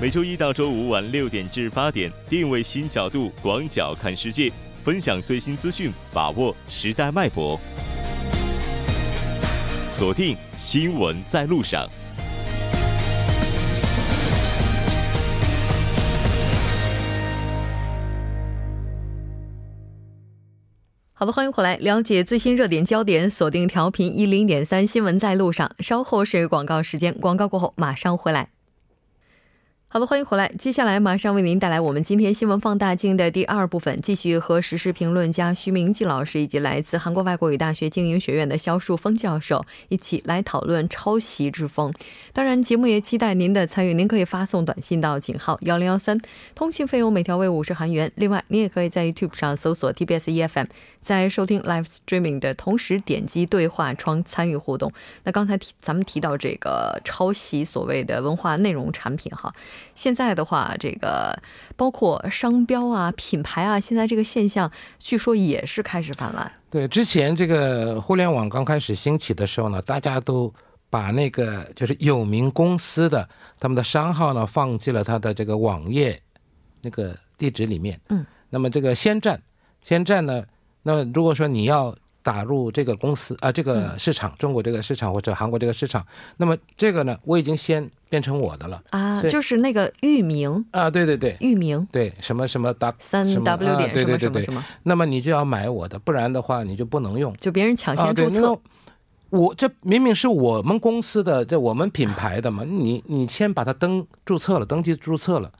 每周一到周五晚六点至八点，定位新角度，广角看世界，分享最新资讯，把握时代脉搏。锁定新闻在路上。好的，欢迎回来，了解最新热点焦点，锁定调频一零点三新闻在路上。稍后是广告时间，广告过后马上回来。好的，欢迎回来。接下来马上为您带来我们今天新闻放大镜的第二部分，继续和时事评论家徐明季老师以及来自韩国外国语大学经营学院的肖树峰教授一起来讨论抄袭之风。当然，节目也期待您的参与，您可以发送短信到井号幺零幺三，通信费用每条为五十韩元。另外，您也可以在 YouTube 上搜索 TBS EFM。在收听 live streaming 的同时，点击对话窗参与互动。那刚才提咱们提到这个抄袭所谓的文化内容产品哈，现在的话，这个包括商标啊、品牌啊，现在这个现象据说也是开始泛滥。对，之前这个互联网刚开始兴起的时候呢，大家都把那个就是有名公司的他们的商号呢放进了他的这个网页那个地址里面。嗯，那么这个先占先占呢。那如果说你要打入这个公司啊，这个市场，中国这个市场或者韩国这个市场，那么这个呢，我已经先变成我的了啊，就是那个域名啊，对对对，域名对什么什么 w 点什么什么什么，那么你就要买我的，不然的话你就不能用，就别人抢先注册。我这明明是我们公司的，这我们品牌的嘛，你你先把它登注册了，登记注册了。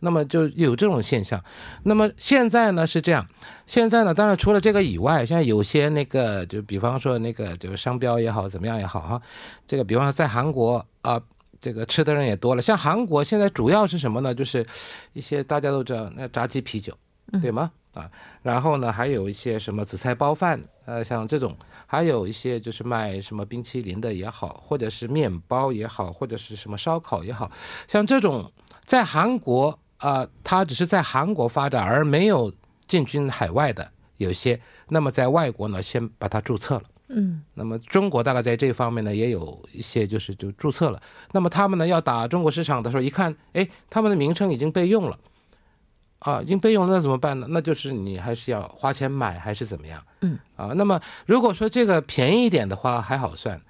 那么就有这种现象，那么现在呢是这样，现在呢当然除了这个以外，现在有些那个就比方说那个就是商标也好怎么样也好哈，这个比方说在韩国啊，这个吃的人也多了，像韩国现在主要是什么呢？就是一些大家都知道那炸鸡啤酒，对吗？啊，然后呢还有一些什么紫菜包饭，呃像这种，还有一些就是卖什么冰淇淋的也好，或者是面包也好，或者是什么烧烤也好像这种在韩国。啊，它只是在韩国发展，而没有进军海外的有些。那么在外国呢，先把它注册了。嗯，那么中国大概在这方面呢，也有一些就是就注册了。那么他们呢要打中国市场的时候，一看，哎，他们的名称已经被用了，啊，已经被用了，那怎么办呢？那就是你还是要花钱买，还是怎么样？嗯，啊，那么如果说这个便宜一点的话还好算，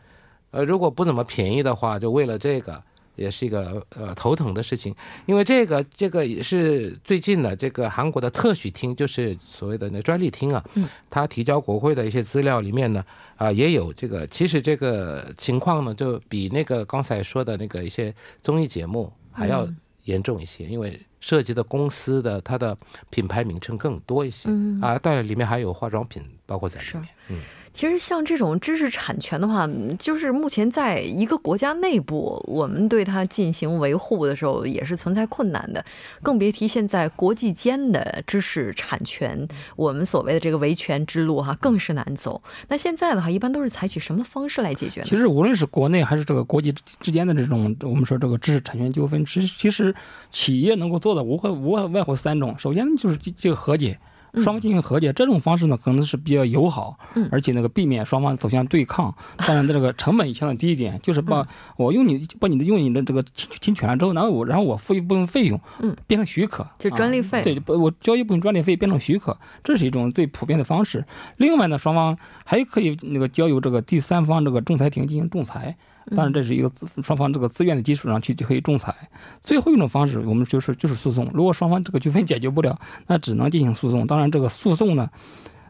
呃，如果不怎么便宜的话，就为了这个。也是一个呃头疼的事情，因为这个这个也是最近的这个韩国的特许厅，就是所谓的那专利厅啊，嗯，他提交国会的一些资料里面呢，啊也有这个，其实这个情况呢，就比那个刚才说的那个一些综艺节目还要严重一些，因为涉及的公司的它的品牌名称更多一些，嗯。啊，当然里面还有化妆品包括在里面，嗯。其实像这种知识产权的话，就是目前在一个国家内部，我们对它进行维护的时候也是存在困难的，更别提现在国际间的知识产权，我们所谓的这个维权之路哈，更是难走。那现在的话，一般都是采取什么方式来解决呢？其实无论是国内还是这个国际之间的这种，我们说这个知识产权纠纷，其实其实企业能够做的无外无外乎三种，首先就是这个和解。双方进行和解，这种方式呢可能是比较友好，而且那个避免双方走向对抗。当然，这个成本相对低一点，就是把我用你把你的用你的这个侵侵权了之后，然后我然后我付一部分费用，嗯，变成许可，就专利费。对，我交一部分专利费变成许可，这是一种最普遍的方式。另外呢，双方还可以那个交由这个第三方这个仲裁庭进行仲裁。当然，这是一个双方这个自愿的基础上去就可以仲裁。最后一种方式，我们就是就是诉讼。如果双方这个纠纷解决不了，那只能进行诉讼。当然，这个诉讼呢，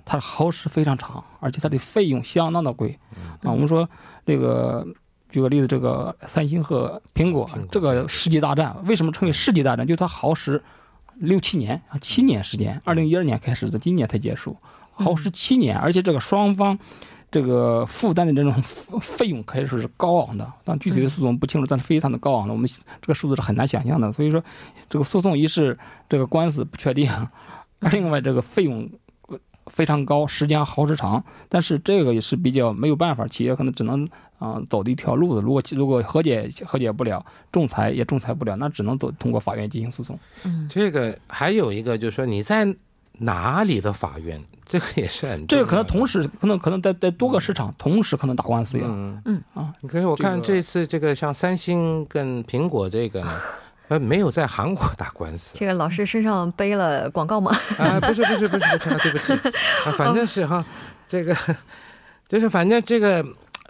它耗时非常长，而且它的费用相当的贵。啊，我们说这个，举个例子，这个三星和苹果这个世纪大战，为什么称为世纪大战？就它耗时六七年啊，七年时间，二零一二年开始，到今年才结束，耗时七年，而且这个双方。这个负担的这种费用可以说是高昂的，但具体的诉讼不清楚，但是非常的高昂的，我们这个数字是很难想象的。所以说，这个诉讼一是这个官司不确定，另外这个费用非常高，时间耗时长。但是这个也是比较没有办法，企业可能只能啊走的一条路子。如果如果和解和解不了，仲裁也仲裁不了，那只能走通过法院进行诉讼。嗯，这个还有一个就是说你在哪里的法院？这个也是很，这个可能同时可能可能在在多个市场同时可能打官司呀。嗯嗯啊，你看我看这次这个像三星跟苹果这个呢，呃，没有在韩国打官司这个老师身上背了广告吗？啊，不是不是不是不是，对不起，啊，反正是哈，这个就是反正这个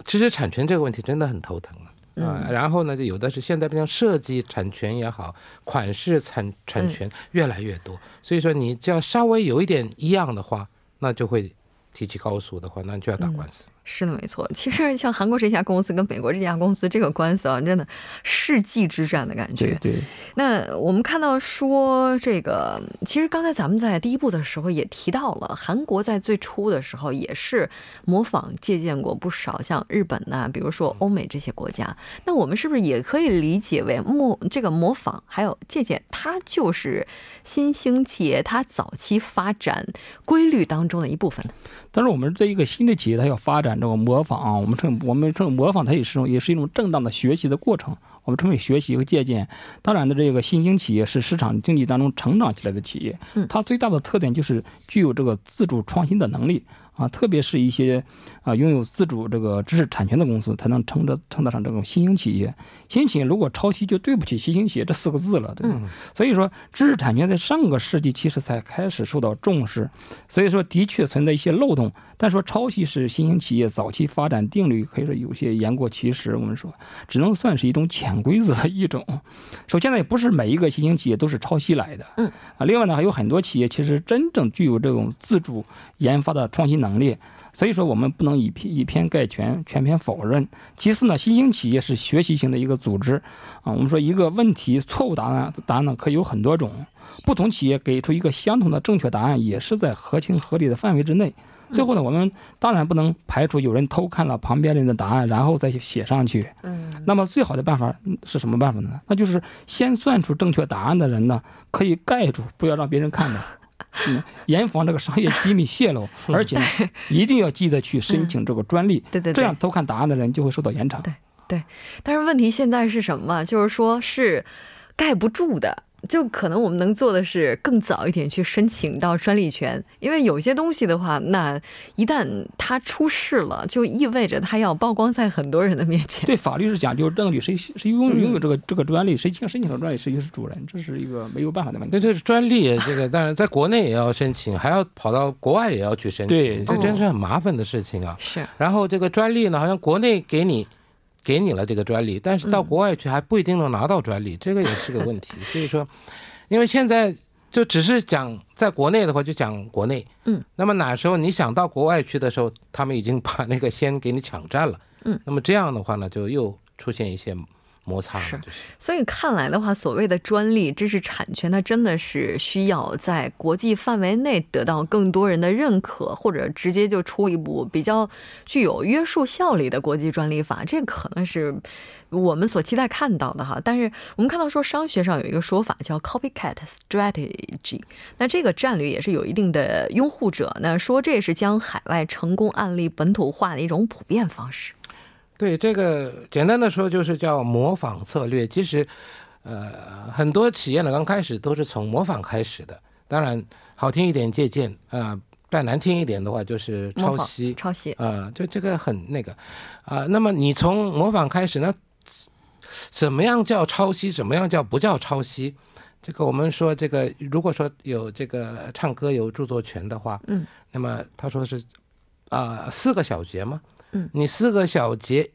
知识产权这个问题真的很头疼啊。啊，然后呢，就有的是现在像设计产权也好，款式产产权越来越多，所以说你只要稍微有一点一样的话，那就会提起告诉的话，那就要打官司。是的，没错。其实像韩国这家公司跟美国这家公司这个官司啊，真的世纪之战的感觉。对对。那我们看到说这个，其实刚才咱们在第一部的时候也提到了，韩国在最初的时候也是模仿借鉴过不少像日本呐，比如说欧美这些国家。那我们是不是也可以理解为模这个模仿还有借鉴，它就是新兴企业它早期发展规律当中的一部分呢？但是我们这一个新的企业，它要发展这个模仿，我们称我们称模仿，它也是种也是一种正当的学习的过程，我们称为学习和借鉴。当然的，这个新兴企业是市场经济当中成长起来的企业，它最大的特点就是具有这个自主创新的能力。啊，特别是一些啊拥有自主这个知识产权的公司，才能称得称得上这种新兴企业。新兴企业如果抄袭，就对不起新兴企业这四个字了，对吧？所以说，知识产权在上个世纪其实才开始受到重视。所以说，的确存在一些漏洞。但说抄袭是新兴企业早期发展定律，可以说有些言过其实。我们说，只能算是一种潜规则的一种。首先呢，也不是每一个新兴企业都是抄袭来的。嗯。啊，另外呢，还有很多企业其实真正具有这种自主研发的创新能力。所以说，我们不能以偏以偏概全，全篇否认。其次呢，新兴企业是学习型的一个组织。啊，我们说一个问题错误答案答案呢可以有很多种，不同企业给出一个相同的正确答案，也是在合情合理的范围之内。最后呢，我们当然不能排除有人偷看了旁边人的答案，然后再写上去。嗯，那么最好的办法是什么办法呢？那就是先算出正确答案的人呢，可以盖住，不要让别人看到，嗯，严防这个商业机密泄露，而且一定要记得去申请这个专利。对对，这样偷看答案的人就会受到严惩。对对，但是问题现在是什么？就是说是盖不住的。就可能我们能做的是更早一点去申请到专利权，因为有些东西的话，那一旦它出事了，就意味着它要曝光在很多人的面前。对，法律是讲究证据，谁谁拥拥有这个这个专利，谁先申请了专利，谁就是主人，这是一个没有办法的问题。那这是专利，这个当然在国内也要申请，还要跑到国外也要去申请，对，这真是很麻烦的事情啊。是。然后这个专利呢，好像国内给你。给你了这个专利，但是到国外去还不一定能拿到专利，这个也是个问题。所以说，因为现在就只是讲在国内的话，就讲国内。嗯。那么哪时候你想到国外去的时候，他们已经把那个先给你抢占了。嗯。那么这样的话呢，就又出现一些。摩擦是，所以看来的话，所谓的专利知识产权，它真的是需要在国际范围内得到更多人的认可，或者直接就出一部比较具有约束效力的国际专利法，这可能是我们所期待看到的哈。但是我们看到说，商学上有一个说法叫 copycat strategy，那这个战略也是有一定的拥护者，那说这是将海外成功案例本土化的一种普遍方式。对这个简单的说，就是叫模仿策略。其实，呃，很多企业呢，刚开始都是从模仿开始的。当然，好听一点借鉴啊，再难听一点的话就是抄袭。抄袭啊，就这个很那个啊。那么你从模仿开始，那怎么样叫抄袭？怎么样叫不叫抄袭？这个我们说，这个如果说有这个唱歌有著作权的话，嗯，那么他说是啊，四个小节嘛。你四个小节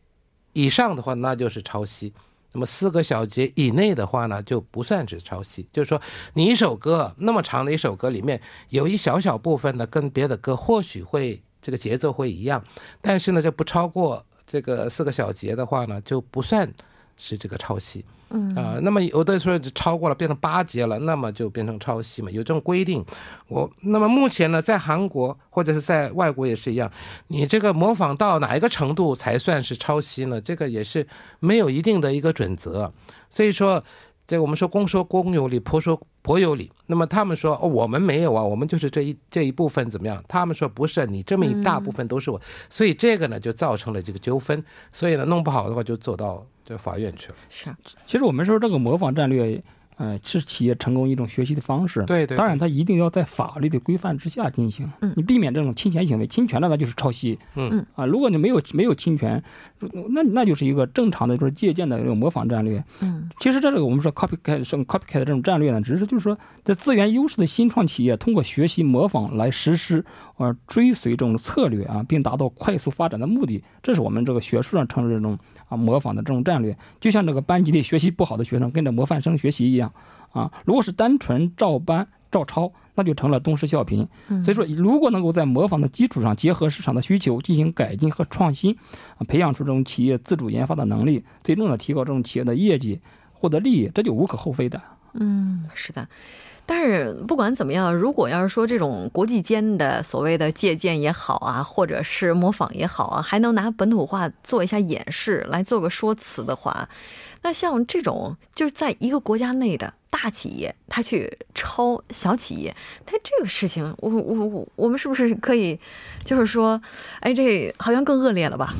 以上的话，那就是抄袭；那么四个小节以内的话呢，就不算是抄袭。就是说，你一首歌那么长的一首歌里面，有一小小部分呢，跟别的歌或许会这个节奏会一样，但是呢，就不超过这个四个小节的话呢，就不算是这个抄袭。嗯啊，那么有的时候就超过了，变成八节了，那么就变成抄袭嘛，有这种规定。我那么目前呢，在韩国或者是在外国也是一样，你这个模仿到哪一个程度才算是抄袭呢？这个也是没有一定的一个准则。所以说，这我们说公说公有理，婆说婆有理。那么他们说哦，我们没有啊，我们就是这一这一部分怎么样？他们说不是，你这么一大部分都是我。所以这个呢，就造成了这个纠纷。所以呢，弄不好的话，就走到。这法院去了。是，其实我们说这个模仿战略，呃，是企业成功一种学习的方式。对对，当然它一定要在法律的规范之下进行，嗯你避免这种侵权行为。侵权了那就是抄袭，嗯啊，如果你没有没有侵权，那那就是一个正常的就是借鉴的这种模仿战略。嗯其实这个我们说 copycat 是 copycat 的这种战略呢，只是就是说在资源优势的新创企业通过学习模仿来实施呃追随这种策略啊，并达到快速发展的目的，这是我们这个学术上称之这种啊模仿的这种战略。就像这个班级里学习不好的学生跟着模范生学习一样啊，如果是单纯照搬照抄，那就成了东施效颦。嗯所以说，如果能够在模仿的基础上结合市场的需求进行改进和创新，啊，培养出这种企业自主研发的能力，最终呢提高这种企业的业绩，获得利益，这就无可厚非的。嗯，是的。但是不管怎么样，如果要是说这种国际间的所谓的借鉴也好啊，或者是模仿也好啊，还能拿本土化做一下演示，来做个说辞的话，那像这种就是在一个国家内的大企业，他去抄小企业，他这个事情，我我我我们是不是可以，就是说，哎，这好像更恶劣了吧？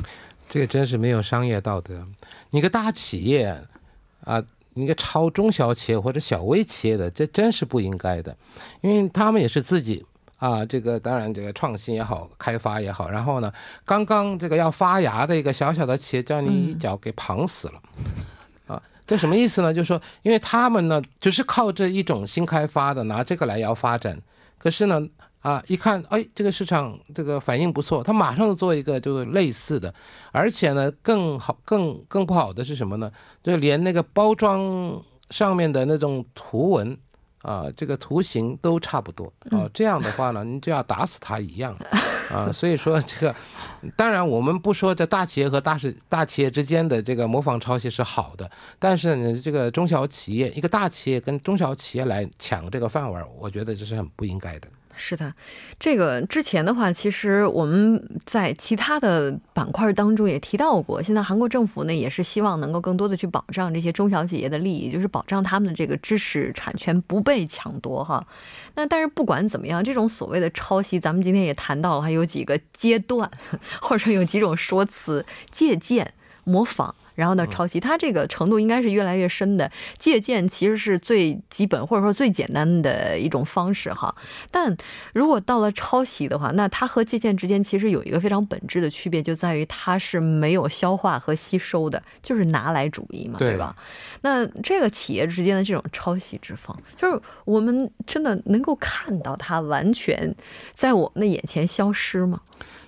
这个真是没有商业道德。你个大企业啊，你个超中小企业或者小微企业的，这真是不应该的，因为他们也是自己啊，这个当然这个创新也好，开发也好，然后呢，刚刚这个要发芽的一个小小的企业，叫你一脚给捧死了。啊，这什么意思呢？就是说，因为他们呢，就是靠这一种新开发的，拿这个来要发展，可是呢，啊，一看，哎，这个市场这个反应不错，他马上就做一个就是类似的，而且呢，更好、更更不好的是什么呢？就连那个包装上面的那种图文啊，这个图形都差不多啊，这样的话呢，你就要打死他一样啊。所以说这个，当然我们不说这大企业和大是大企业之间的这个模仿抄袭是好的，但是呢，这个中小企业一个大企业跟中小企业来抢这个饭碗，我觉得这是很不应该的。是的，这个之前的话，其实我们在其他的板块当中也提到过。现在韩国政府呢，也是希望能够更多的去保障这些中小企业的利益，就是保障他们的这个知识产权不被抢夺哈。那但是不管怎么样，这种所谓的抄袭，咱们今天也谈到了，还有几个阶段，或者说有几种说辞：借鉴、模仿。然后呢，抄袭，它这个程度应该是越来越深的。借鉴其实是最基本或者说最简单的一种方式哈，但如果到了抄袭的话，那它和借鉴之间其实有一个非常本质的区别，就在于它是没有消化和吸收的，就是拿来主义嘛，对对吧？那这个企业之间的这种抄袭之风，就是我们真的能够看到它完全在我们的眼前消失吗？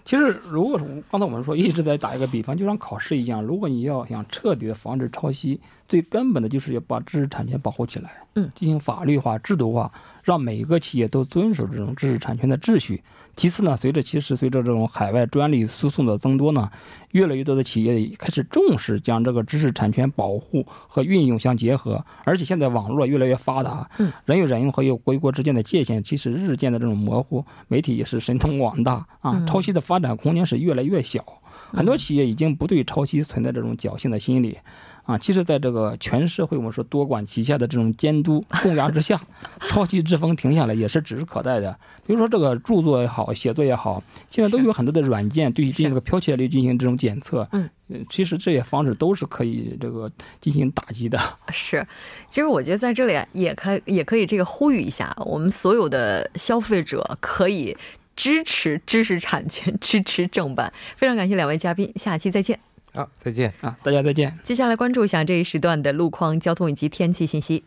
其实，如果说刚才我们说一直在打一个比方，就像考试一样，如果你要想彻底的防止抄袭，最根本的就是要把知识产权保护起来，嗯，进行法律化、制度化，让每一个企业都遵守这种知识产权的秩序。其次呢，随着其实随着这种海外专利诉讼的增多呢，越来越多的企业开始重视将这个知识产权保护和运用相结合，而且现在网络越来越发达，嗯，人与人用和有国与国之间的界限其实日渐的这种模糊，媒体也是神通广大啊嗯，抄袭的发展空间是越来越小，很多企业已经不对抄袭存在这种侥幸的心理。啊，其实，在这个全社会我们说多管齐下的这种监督 重压之下，抄袭之风停下来也是指日可待的。比如说这个著作也好，写作也好，现在都有很多的软件对于这个剽窃率进行这种检测。嗯呃，其实这些方式都是可以这个进行打击的。是，其实我觉得在这里啊也可也可以这个呼吁一下，我们所有的消费者可以支持知识产权，支持正版。非常感谢两位嘉宾，下期再见。好，再见。啊，大家再见。接下来关注一下这一时段的路况、交通以及天气信息。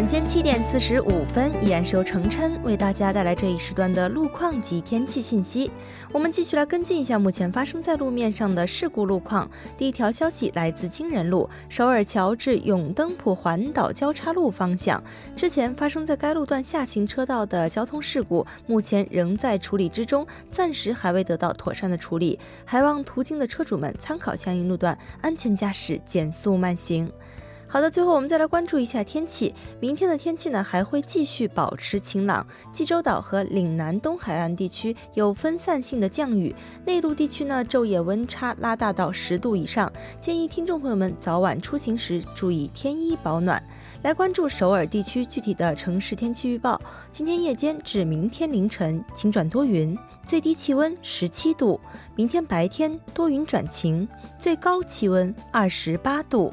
晚间七点四十五分，依然是由程琛为大家带来这一时段的路况及天气信息。我们继续来跟进一下目前发生在路面上的事故路况。第一条消息来自金仁路首尔桥至永登浦环岛交叉路方向，之前发生在该路段下行车道的交通事故，目前仍在处理之中，暂时还未得到妥善的处理，还望途经的车主们参考相应路段，安全驾驶，减速慢行。好的，最后我们再来关注一下天气。明天的天气呢，还会继续保持晴朗。济州岛和岭南东海岸地区有分散性的降雨，内陆地区呢，昼夜温差拉大到十度以上。建议听众朋友们早晚出行时注意添衣保暖。来关注首尔地区具体的城市天气预报。今天夜间至明天凌晨晴转多云，最低气温十七度；明天白天多云转晴，最高气温二十八度。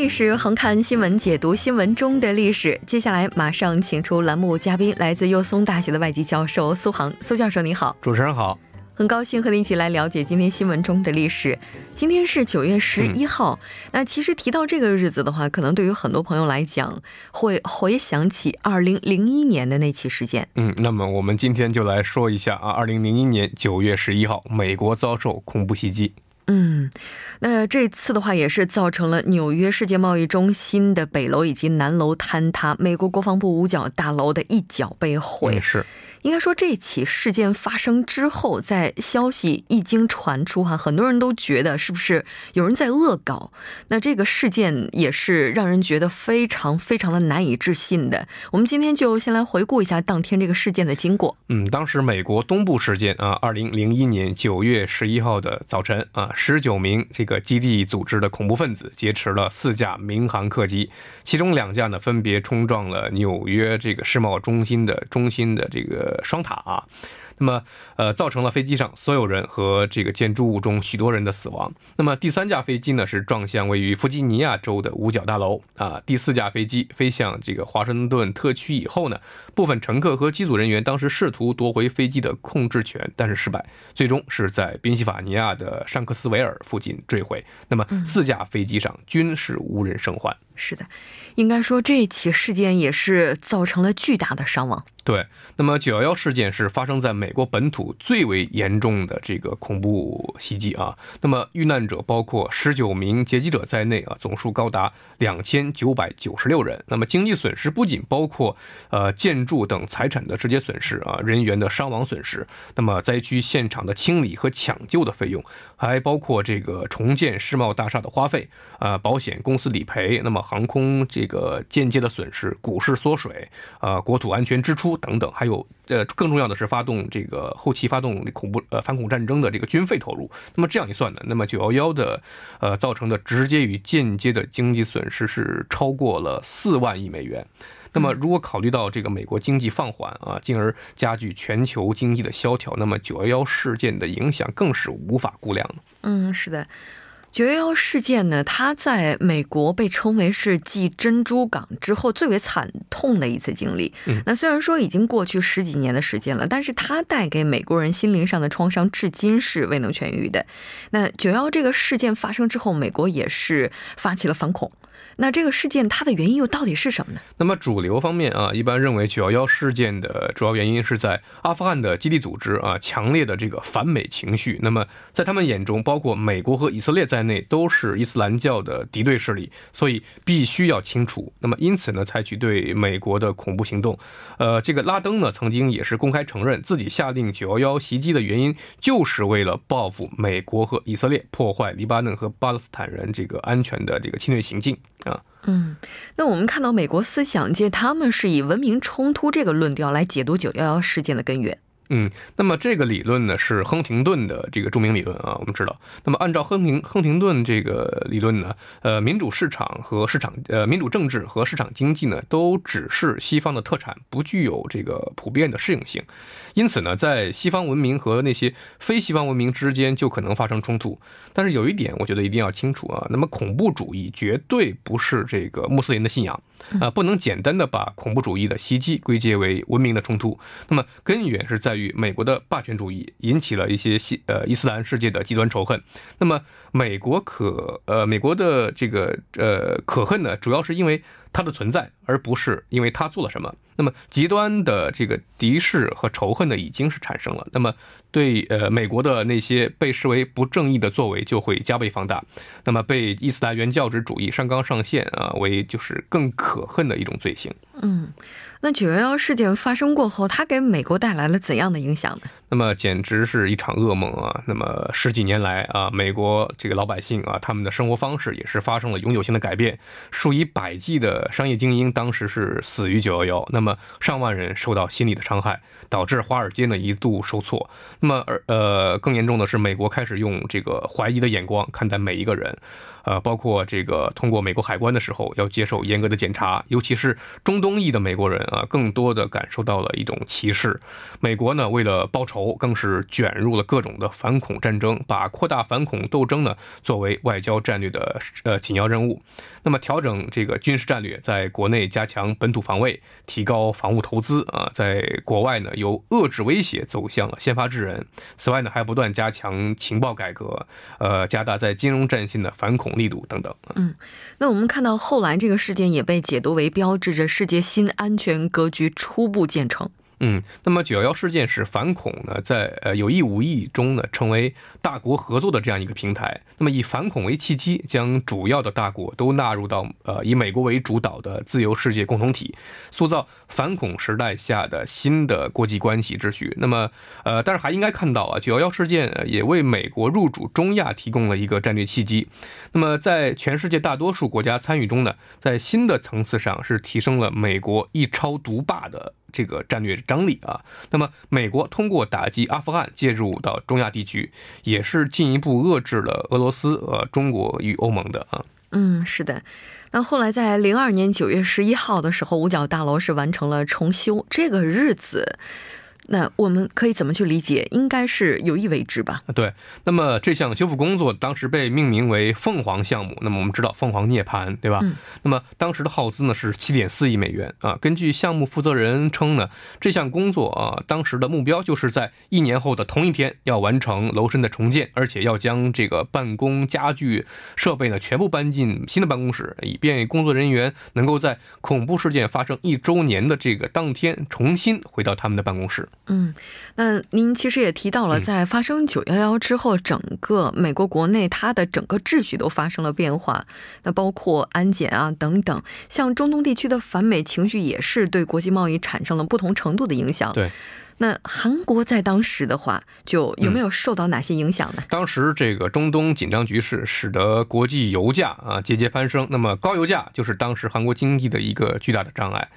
历史横看新闻，解读新闻中的历史。接下来马上请出栏目嘉宾，来自幼松大学的外籍教授苏杭。苏教授你好，主持人好，很高兴和您一起来了解今天新闻中的历史。今天是九月十一号，那其实提到这个日子的话，可能对于很多朋友来讲，会回想起二零零一年的那起事件。嗯，那么我们今天就来说一下啊，二零零一年九月十一号，美国遭受恐怖袭击。嗯，那这次的话也是造成了纽约世界贸易中心的北楼以及南楼坍塌，美国国防部五角大楼的一角被毁。是。应该说，这起事件发生之后，在消息一经传出，哈，很多人都觉得是不是有人在恶搞？那这个事件也是让人觉得非常非常的难以置信的。我们今天就先来回顾一下当天这个事件的经过。嗯，当时美国东部时间啊，二零零一年九月十一号的早晨啊，十九名这个基地组织的恐怖分子劫持了四架民航客机，其中两架呢分别冲撞了纽约这个世贸中心的中心的这个。双塔啊。那么，呃，造成了飞机上所有人和这个建筑物中许多人的死亡。那么，第三架飞机呢是撞向位于弗吉尼亚州的五角大楼啊。第四架飞机飞向这个华盛顿特区以后呢，部分乘客和机组人员当时试图夺回飞机的控制权，但是失败，最终是在宾夕法尼亚的尚克斯维尔附近坠毁。那么，四架飞机上均是无人生还。是的，应该说这起事件也是造成了巨大的伤亡。对，那么九幺幺事件是发生在美国本土最为严重的这个恐怖袭击啊。那么遇难者包括十九名劫机者在内啊，总数高达两千九百九十六人。那么经济损失不仅包括呃建筑等财产的直接损失啊，人员的伤亡损失，那么灾区现场的清理和抢救的费用，还包括这个重建世贸大厦的花费啊，保险公司理赔，那么航空这个间接的损失，股市缩水啊，国土安全支出。等等，还有呃，更重要的是发动这个后期发动恐怖呃反恐战争的这个军费投入。那么这样一算呢，那么九幺幺的呃造成的直接与间接的经济损失是超过了四万亿美元。那么如果考虑到这个美国经济放缓啊，进而加剧全球经济的萧条，那么九幺幺事件的影响更是无法估量嗯，是的。九幺幺事件呢，它在美国被称为是继珍珠港之后最为惨痛的一次经历。那虽然说已经过去十几年的时间了，但是它带给美国人心灵上的创伤至今是未能痊愈的。那九幺这个事件发生之后，美国也是发起了反恐。那这个事件它的原因又到底是什么呢？那么主流方面啊，一般认为九幺幺事件的主要原因是在阿富汗的基地组织啊强烈的这个反美情绪。那么在他们眼中，包括美国和以色列在内都是伊斯兰教的敌对势力，所以必须要清除。那么因此呢，采取对美国的恐怖行动。呃，这个拉登呢曾经也是公开承认自己下令九幺幺袭击的原因，就是为了报复美国和以色列破坏黎巴嫩和巴勒斯坦人这个安全的这个侵略行径。嗯，那我们看到美国思想界，他们是以文明冲突这个论调来解读九幺幺事件的根源。嗯，那么这个理论呢是亨廷顿的这个著名理论啊，我们知道。那么按照亨廷亨廷顿这个理论呢，呃，民主市场和市场呃民主政治和市场经济呢都只是西方的特产，不具有这个普遍的适用性。因此呢，在西方文明和那些非西方文明之间就可能发生冲突。但是有一点，我觉得一定要清楚啊，那么恐怖主义绝对不是这个穆斯林的信仰啊，不能简单的把恐怖主义的袭击归结为文明的冲突。那么根源是在于。与美国的霸权主义引起了一些西呃伊斯兰世界的极端仇恨。那么美国可呃美国的这个呃可恨呢，主要是因为他的存在，而不是因为他做了什么。那么极端的这个敌视和仇恨呢，已经是产生了。那么对呃美国的那些被视为不正义的作为就会加倍放大。那么被伊斯兰原教旨主义上纲上线啊，为就是更可恨的一种罪行。嗯。那九幺幺事件发生过后，它给美国带来了怎样的影响呢？那么简直是一场噩梦啊！那么十几年来啊，美国这个老百姓啊，他们的生活方式也是发生了永久性的改变。数以百计的商业精英当时是死于九幺幺，那么上万人受到心理的伤害，导致华尔街呢一度受挫。那么而呃更严重的是，美国开始用这个怀疑的眼光看待每一个人。呃，包括这个通过美国海关的时候要接受严格的检查，尤其是中东裔的美国人啊，更多的感受到了一种歧视。美国呢，为了报仇，更是卷入了各种的反恐战争，把扩大反恐斗争呢作为外交战略的呃紧要任务。那么调整这个军事战略，在国内加强本土防卫，提高防务投资啊，在国外呢由遏制威胁走向了先发制人。此外呢，还不断加强情报改革，呃，加大在金融战线的反恐力度等等。嗯，那我们看到后来这个事件也被解读为标志着世界新安全格局初步建成。嗯，那么九幺幺事件是反恐呢，在呃有意无意中呢，成为大国合作的这样一个平台。那么以反恐为契机，将主要的大国都纳入到呃以美国为主导的自由世界共同体，塑造反恐时代下的新的国际关系秩序。那么呃，但是还应该看到啊，九幺幺事件也为美国入主中亚提供了一个战略契机。那么在全世界大多数国家参与中呢，在新的层次上是提升了美国一超独霸的。这个战略张力啊，那么美国通过打击阿富汗介入到中亚地区，也是进一步遏制了俄罗斯、呃中国与欧盟的啊。嗯，是的。那后来在零二年九月十一号的时候，五角大楼是完成了重修，这个日子。那我们可以怎么去理解？应该是有意为之吧？对。那么这项修复工作当时被命名为“凤凰项目”。那么我们知道凤凰涅槃，对吧？嗯。那么当时的耗资呢是七点四亿美元啊。根据项目负责人称呢，这项工作啊，当时的目标就是在一年后的同一天要完成楼身的重建，而且要将这个办公家具设备呢全部搬进新的办公室，以便工作人员能够在恐怖事件发生一周年的这个当天重新回到他们的办公室。嗯，那您其实也提到了，在发生九幺幺之后，整个美国国内它的整个秩序都发生了变化，那包括安检啊等等，像中东地区的反美情绪也是对国际贸易产生了不同程度的影响。对，那韩国在当时的话，就有没有受到哪些影响呢？当时这个中东紧张局势使得国际油价啊节节攀升，那么高油价就是当时韩国经济的一个巨大的障碍。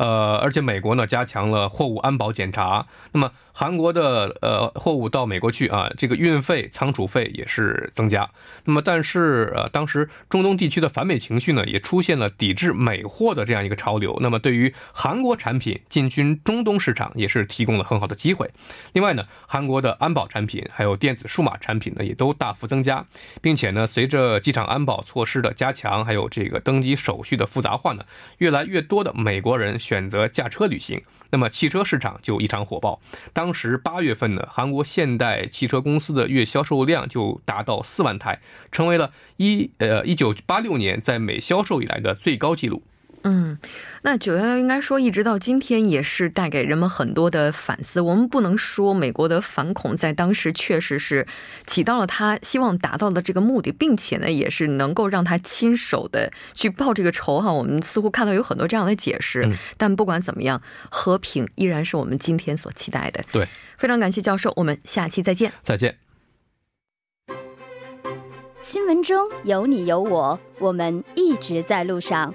呃，而且美国呢加强了货物安保检查，那么。韩国的呃货物到美国去啊，这个运费、仓储费也是增加。那么，但是呃，当时中东地区的反美情绪呢，也出现了抵制美货的这样一个潮流。那么，对于韩国产品进军中东市场，也是提供了很好的机会。另外呢，韩国的安保产品还有电子数码产品呢，也都大幅增加，并且呢，随着机场安保措施的加强，还有这个登机手续的复杂化呢，越来越多的美国人选择驾车旅行。那么汽车市场就异常火爆。当时八月份呢，韩国现代汽车公司的月销售量就达到四万台，成为了一呃一九八六年在美销售以来的最高纪录。嗯，那九幺幺应该说一直到今天也是带给人们很多的反思。我们不能说美国的反恐在当时确实是起到了他希望达到的这个目的，并且呢也是能够让他亲手的去报这个仇哈。我们似乎看到有很多这样的解释，但不管怎么样，和平依然是我们今天所期待的。对，非常感谢教授，我们下期再见。再见。新闻中有你有我，我们一直在路上。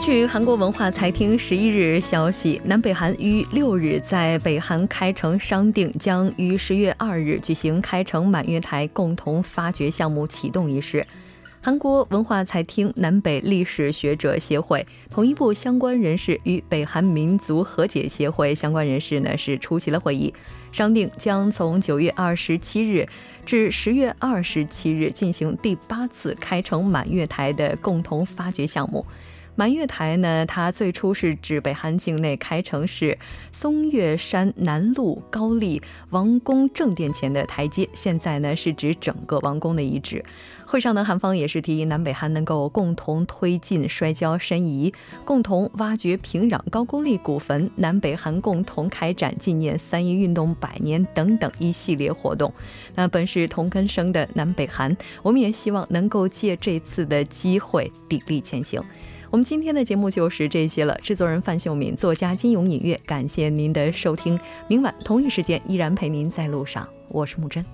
据韩国文化财厅十一日消息，南北韩于六日在北韩开城商定将于十月二日举行开城满月台共同发掘项目启动仪式。韩国文化财厅南北历史学者协会、统一部相关人士与北韩民族和解协会相关人士呢是出席了会议，商定将从九月二十七日至十月二十七日进行第八次开城满月台的共同发掘项目。满月台呢，它最初是指北韩境内开城市松岳山南路高丽王宫正殿前的台阶，现在呢是指整个王宫的遗址。会上呢，韩方也是提议南北韩能够共同推进摔跤申遗，共同挖掘平壤高句丽古坟，南北韩共同开展纪念三一运动百年等等一系列活动。那本是同根生的南北韩，我们也希望能够借这次的机会砥砺前行。我们今天的节目就是这些了。制作人范秀敏，作家金勇，音乐，感谢您的收听。明晚同一时间依然陪您在路上，我是木真。